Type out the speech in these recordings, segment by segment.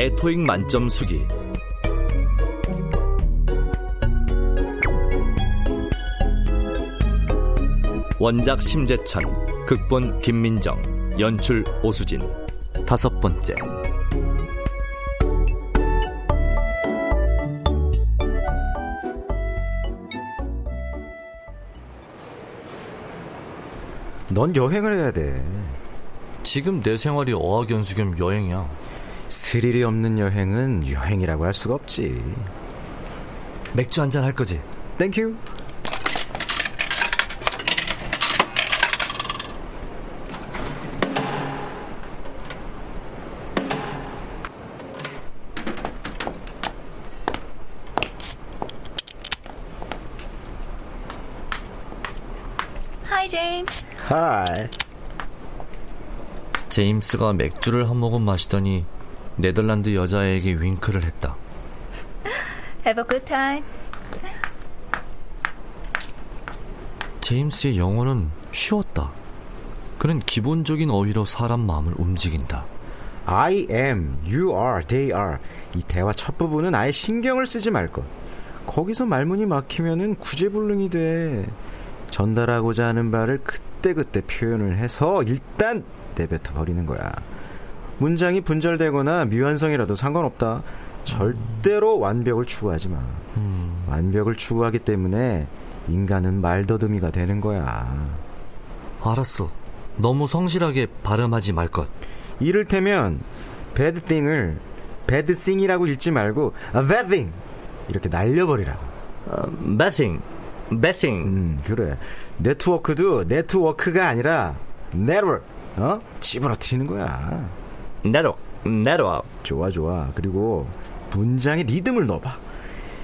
나의 토익 만점 수기 원작 심재천, 극본 김민정, 연출 오수진. 다섯 번째. 넌 여행을 해야 돼. 지금 내 생활이 어학연수 겸 여행이야. 스릴이 없는 여행은 여행이라고 할 수가 없지. 맥주 한 잔 할 거지? 땡큐. Hi, James. 하이. 제임스가 맥주를 한 모금 마시더니 네덜란드 여자에게 윙크를 했다. Have a good time. 제임스의 영어는 쉬웠다. 그는 기본적인 어휘로 사람 마음을 움직인다. I am, you are, they are. 이 대화 첫 부분은 아예 신경을 쓰지 말 것. 거기서 말문이 막히면은 구제불능이 돼. 전달하고자 하는 바를 그때그때 표현을 해서 일단 내뱉어 버리는 거야. 문장이 분절되거나 미완성이라도 상관없다. 절대로 완벽을 추구하지 마. 음, 완벽을 추구하기 때문에 인간은 말더듬이가 되는 거야. 알았어. 너무 성실하게 발음하지 말 것. 이를테면 bad thing을 bad thing이라고 읽지 말고 a bad thing 이렇게 날려버리라고. 배팅, 배팅. 음 그래. 네트워크도 네트워크가 아니라 network 어 집어넣트리는 거야. 네로, 네로. 좋아 좋아. 그리고 문장에 리듬을 넣어봐.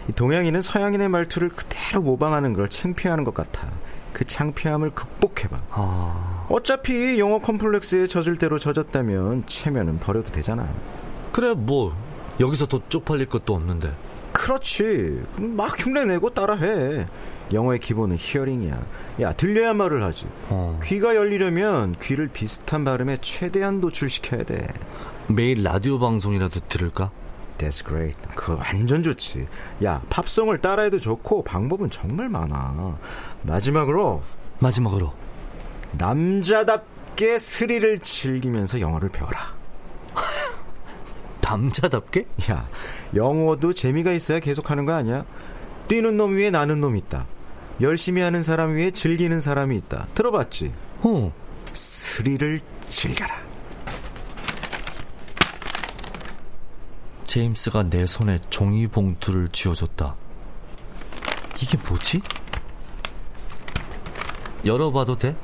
이 동양인은 서양인의 말투를 그대로 모방하는 걸 창피해하는 것 같아. 그 창피함을 극복해봐. 아, 어차피 영어 컴플렉스에 젖을 대로 젖었다면 체면은 버려도 되잖아. 그래 뭐 여기서 더 쪽팔릴 것도 없는데. 그렇지. 막 흉내내고 따라해. 영어의 기본은 히어링이야. 야, 들려야 말을 하지. 어. 귀가 열리려면 귀를 비슷한 발음에 최대한 노출시켜야 돼. 매일 라디오 방송이라도 들을까? That's great. 그거 완전 좋지. 야, 팝송을 따라해도 좋고 방법은 정말 많아. 마지막으로 마지막으로 남자답게 스릴을 즐기면서 영어를 배워라. 남자답게? 야, 영어도 재미가 있어야 계속하는 거 아니야? 뛰는 놈 위에 나는 놈 있다. 열심히 하는 사람 위에 즐기는 사람이 있다. 들어봤지? 어. 스릴을 즐겨라. 제임스가 내 손에 종이 봉투를 쥐어줬다. 이게 뭐지? 열어봐도 돼?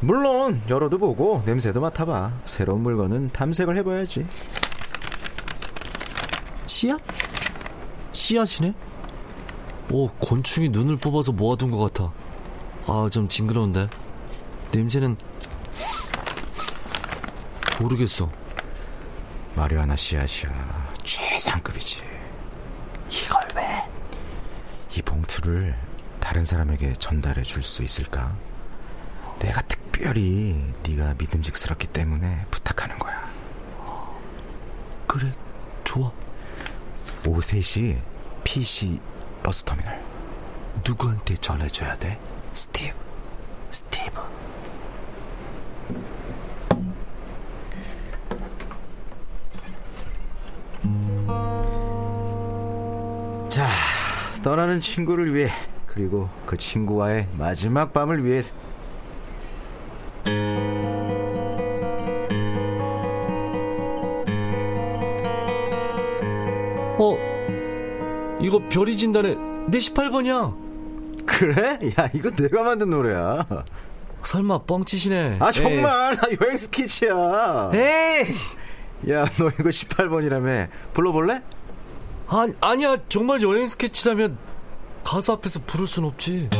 물론 열어도 보고 냄새도 맡아봐. 새로운 물건은 탐색을 해봐야지. 씨앗? 씨앗이네? 오, 곤충이 눈을 뽑아서 모아둔 것 같아. 아, 좀 징그러운데. 냄새는 모르겠어. 마리아나 씨앗이야. 최상급이지. 이걸 왜? 이 봉투를 다른 사람에게 전달해 줄 수 있을까? 내가 특별히 네가 믿음직스럽기 때문에 부탁하는 거야. 그래, 좋아. 오후 3시 PC 버스터미널. 누구한테 전해줘야 돼? 스티브. 스티브. 자, 떠나는 친구를 위해 그리고 그 친구와의 마지막 밤을 위해 어, 이거 별이 진단에 내 18번이야. 그래? 야, 이거 내가 만든 노래야. 설마 뻥치시네. 아, 정말 나 여행 스케치야. 에이! 야, 너 이거 18번이라며. 불러볼래? 아, 아니야, 정말 여행 스케치라면 가수 앞에서 부를 순 없지.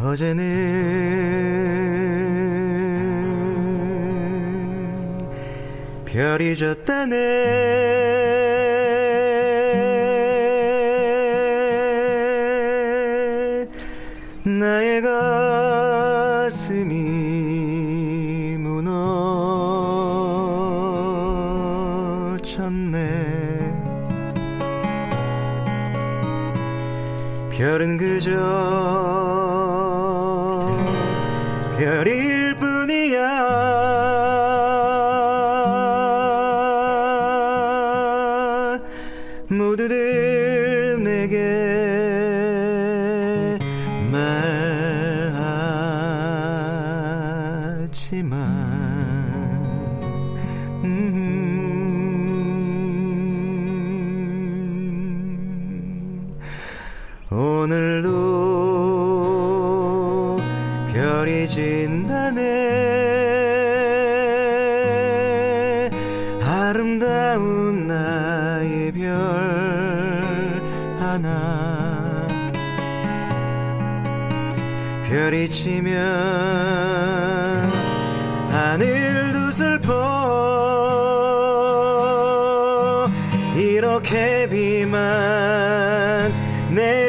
어제는 별이 졌다네 모두들 내게 하늘도 슬퍼. 이렇게 비만 내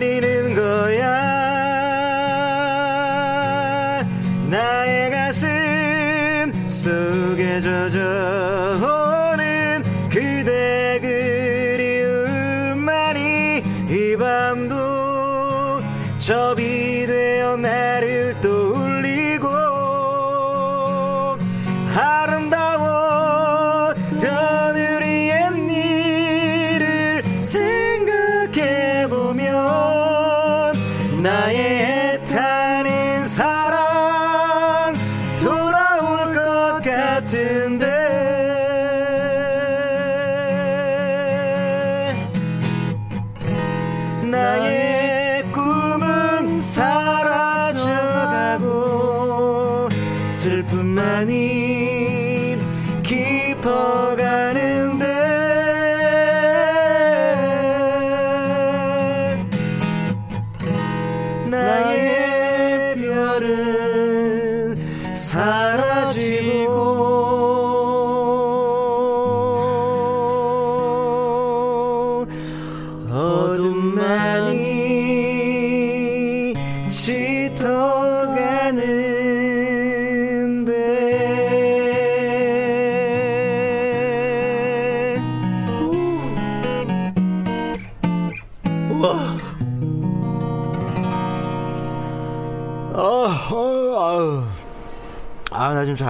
애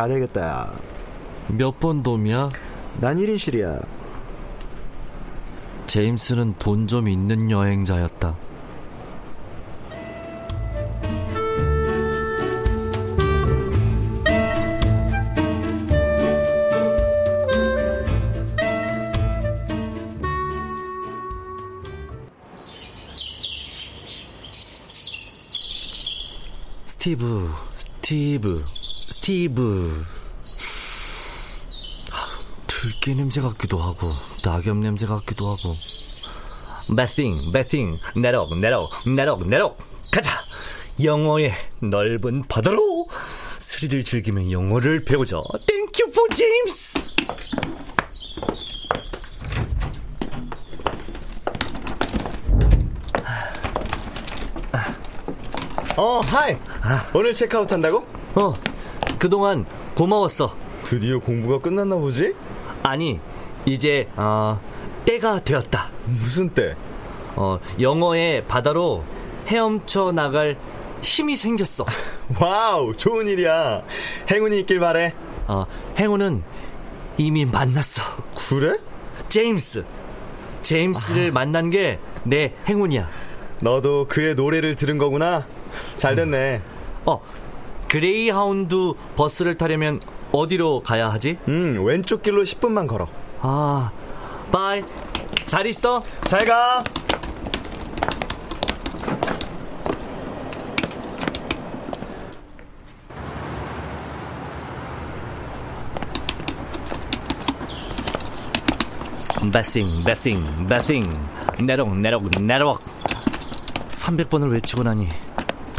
가야겠다. 몇 번 돔이야? 난 1인실이야. 제임스는 돈 좀 있는 여행자였다. 스티브, 스티브. 스티브. 들깨 냄새 같기도 하고 낙엽 냄새 같기도 하고. 배팅, 배팅, 내록, 내록, 내록, 내록. 가자. 영어의 넓은 바다로 스릴을 즐기며 영어를 배우자. 땡큐 포 제임스. 어, hi. 오늘 체크아웃 한다고? 어, 그동안 고마웠어. 드디어 공부가 끝났나 보지? 아니, 이제 어, 때가 되었다. 무슨 때? 어, 영어의 바다로 헤엄쳐 나갈 힘이 생겼어. wow, 좋은 일이야. 행운이 있길 바래. 어, 행운은 이미 만났어. 그래? 제임스. 제임스를 만난 게 내 행운이야. 너도 그의 노래를 들은 거구나. 잘 됐네. 어, 그레이하운드 버스를 타려면 어디로 가야 하지? 음, 왼쪽 길로 10분만 걸어. 아, bye. 잘 있어. 잘 가. 배싱, 배싱, 배싱. 내록, 내록, 내록. 300번을 외치고 나니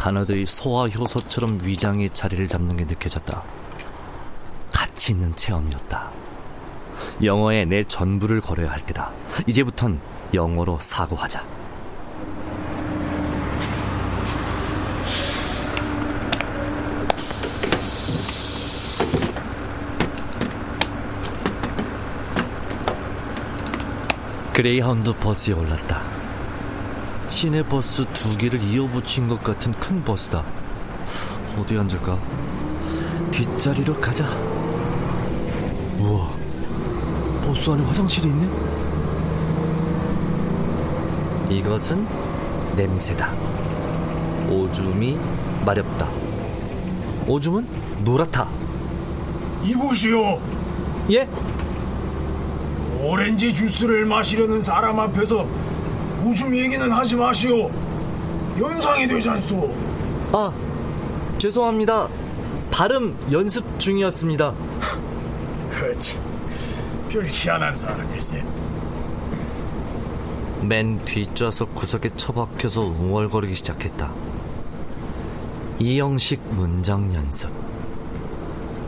단어들이 소화 효소처럼 위장의 자리를 잡는 게 느껴졌다. 가치 있는 체험이었다. 영어에 내 전부를 걸어야 할 때다. 이제부턴 영어로 사고하자. 그레이하운드 버스에 올랐다. 시내 버스 두 개를 이어붙인 것 같은 큰 버스다. 어디 앉을까? 뒷자리로 가자. 우와, 버스 안에 화장실이 있네? 이것은 냄새다. 오줌이 마렵다. 오줌은 노랗다. 이보시오. 예? 오렌지 주스를 마시려는 사람 앞에서 오줌 얘기는 하지 마시오. 연상이 되지 않소. 아, 죄송합니다. 발음 연습 중이었습니다. 그치. 별 희한한 사람일세. 맨 뒷좌석 구석에 처박혀서 웅얼거리기 시작했다. 이형식 문장 연습.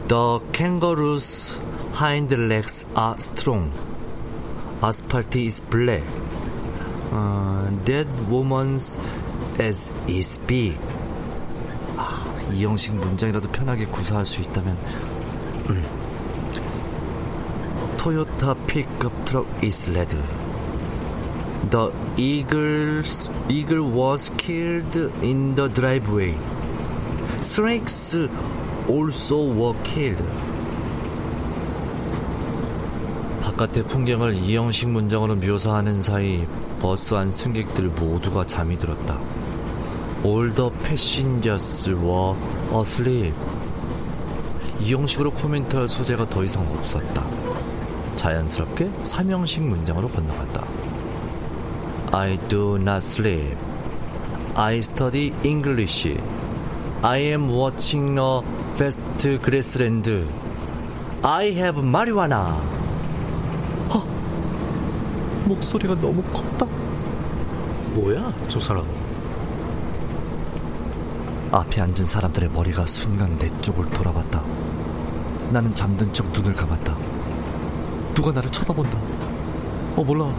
The kangaroos hind legs are strong. Asphalt is black. Uh, that woman's ass is big. 아, 이 형식 문장이라도 편하게 구사할 수 있다면 음. 토요타 픽업 트럭 is red. The eagles, eagle was killed in the driveway. Snakes also were killed. 바깥의 풍경을 이형식 문장으로 묘사하는 사이 버스 안 승객들 모두가 잠이 들었다. All the passengers were asleep. 이형식으로 코멘트할 소재가 더 이상 없었다. 자연스럽게 삼형식 문장으로 건너갔다. I do not sleep. I study English. I am watching a fast grassland. I have marijuana. 헉, 목소리가 너무 컸다. 뭐야, 저 사람? 앞에 앉은 사람들의 머리가 순간 내 쪽을 돌아봤다. 나는 잠든 척 눈을 감았다. 누가 나를 쳐다본다. 어, 몰라.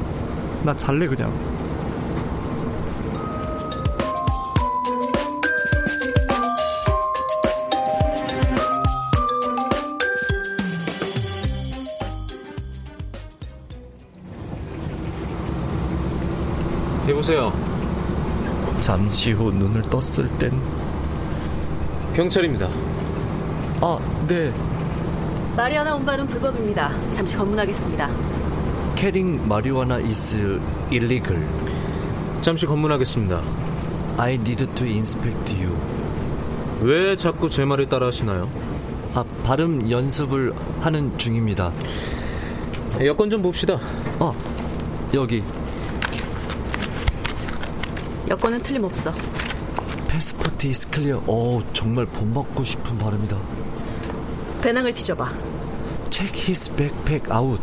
나 잘래, 그냥. 잠시 후 눈을 떴을 땐, 경찰입니다. 아, 네. 마리아나 운반은 불법입니다. 잠시 검문하겠습니다. 캐링 마리화나 is illegal. 잠시 검문하겠습니다. I need to inspect you. 왜 자꾸 제 말을 따라 하시나요? 아, 발음 연습을 하는 중입니다. 여권 좀 봅시다. 아, 여기 여권은 틀림없어. Passport is clear. 오, 정말 본받고 싶은 발음이다. 배낭을 뒤져봐. Check his backpack out.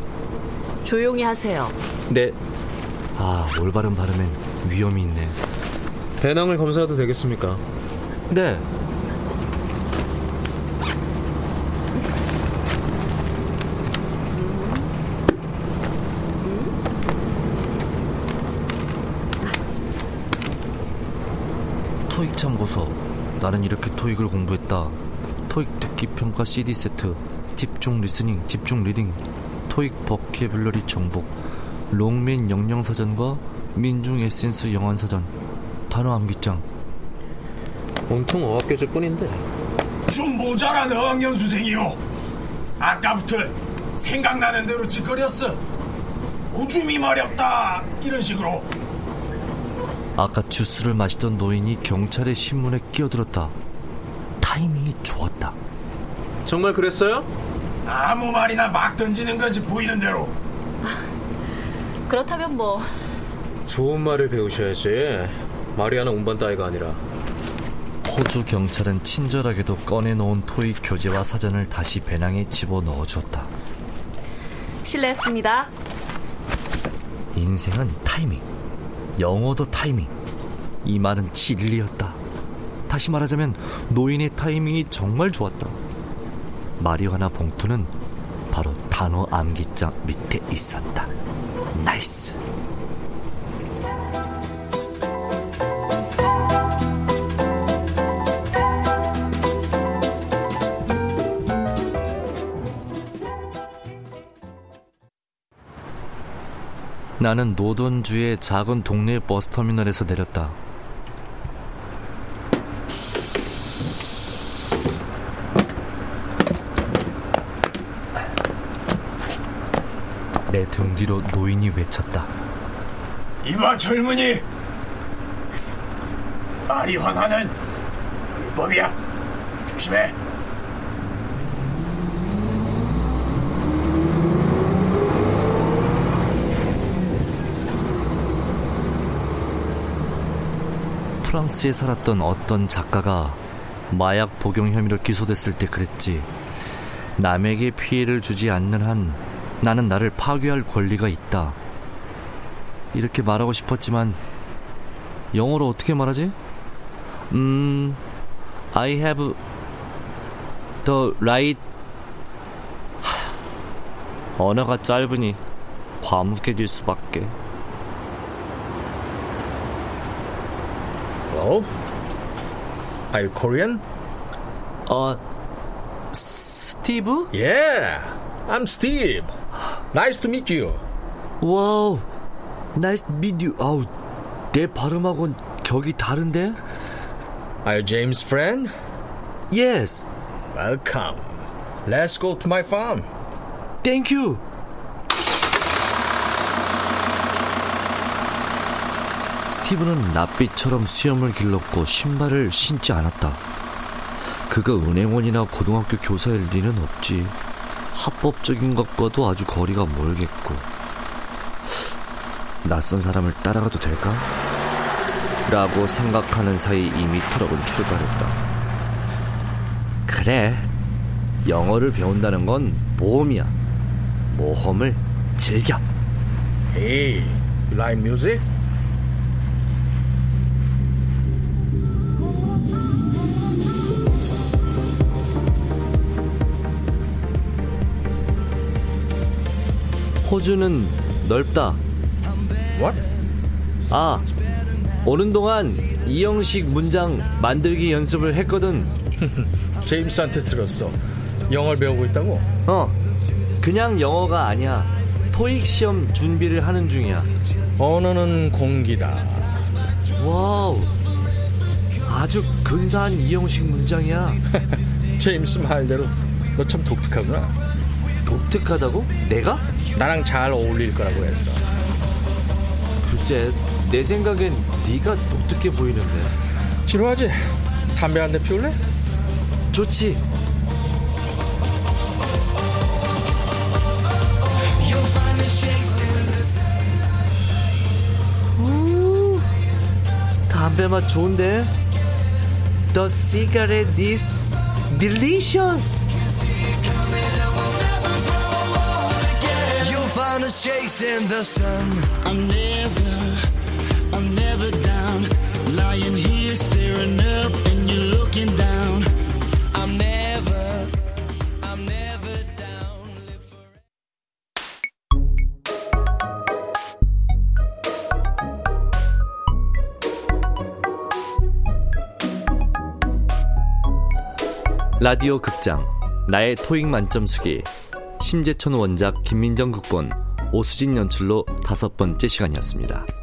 조용히 하세요. 네. 아, 올바른 발음엔 위험이 있네. 배낭을 검사해도 되겠습니까? 네. 토익 참고서. 나는 이렇게 토익을 공부했다. 토익 듣기 평가 CD 세트, 집중 listening, 집중 reading, 토익 vocabulary 정복, 롱맨 영영 사전과 민중 에센스 영한 사전, 단어 암기장. 온통 어학교재 뿐인데. 좀 모자란 어학연수생이요. 아까부터 생각나는 대로 지껄였어. 오줌이 마렵다 이런 식으로. 아까 주스를 마시던 노인이 경찰의 신문에 끼어들었다. 타이밍이 좋았다. 정말 그랬어요? 아무 말이나 막 던지는 거지 보이는 대로. 그렇다면 뭐 좋은 말을 배우셔야지. 마리아나 운반 따위가 아니라. 호주 경찰은 친절하게도 꺼내놓은 토익 교재와 사전을 다시 배낭에 집어 넣어 주었다. 실례했습니다. 인생은 타이밍. 영어도 타이밍. 이 말은 진리였다. 다시 말하자면 노인의 타이밍이 정말 좋았다. 마리화나 봉투는 바로 단어 암기장 밑에 있었다. Nice. 나는 노던주의 작은 동네 버스터미널에서 내렸다. 내 등 뒤로 노인이 외쳤다. 이봐 젊은이. 마리화나는 불법이야. 조심해. 프랑스에 살았던 어떤 작가가 마약 복용 혐의로 기소됐을 때 그랬지. 남에게 피해를 주지 않는 한 나는 나를 파괴할 권리가 있다. 이렇게 말하고 싶었지만 영어로 어떻게 말하지? 음, I have the right. 하, 언어가 짧으니 과묵해질 수밖에. Hello? Are you Korean? 어, 스티브? Yeah, I'm Steve. Nice to meet you. 와우, 나이스 미디어. 아우, 내 발음하고는 격이 다른데? Are you James' friend? Yes. Welcome. Let's go to my farm. Thank you. 스티브는 낯빛처럼 수염을 길렀고 신발을 신지 않았다. 그가 은행원이나 고등학교 교사일 리는 없지. 합법적인 것과도 아주 거리가 멀겠고. 낯선 사람을 따라가도 될까? 라고 생각하는 사이 이미 트럭은 출발했다. 그래. 영어를 배운다는 건 모험이야. 모험을 즐겨. Hey, you like music? 호주는 넓다. What? 아, 오는 동안 이형식 문장 만들기 연습을 했거든. 제임스한테 들었어. 영어를 배우고 있다고? 어, 그냥 영어가 아니야. 토익 시험 준비를 하는 중이야. 언어는 공기다. Wow, 아주 근사한 이형식 문장이야. 제임스 말대로 너 참 독특하구나. 독특하다고? 내가? 나랑 잘 어울릴 거라고 했어. 글쎄, 내 생각엔 네가 독특해 보이는데. 지루하지? 담배 한 대 피울래? 좋지. 우, 담배 맛 좋은데? The cigarette is delicious. Find us chasing the sun. I'm never, I'm never down. Lying here staring up and you're looking down. I'm never, I'm never down. 라디오 극장 나의 토익 만점 수기 심재천 원작 김민정 극본 오수진 연출로 다섯 번째 시간이었습니다.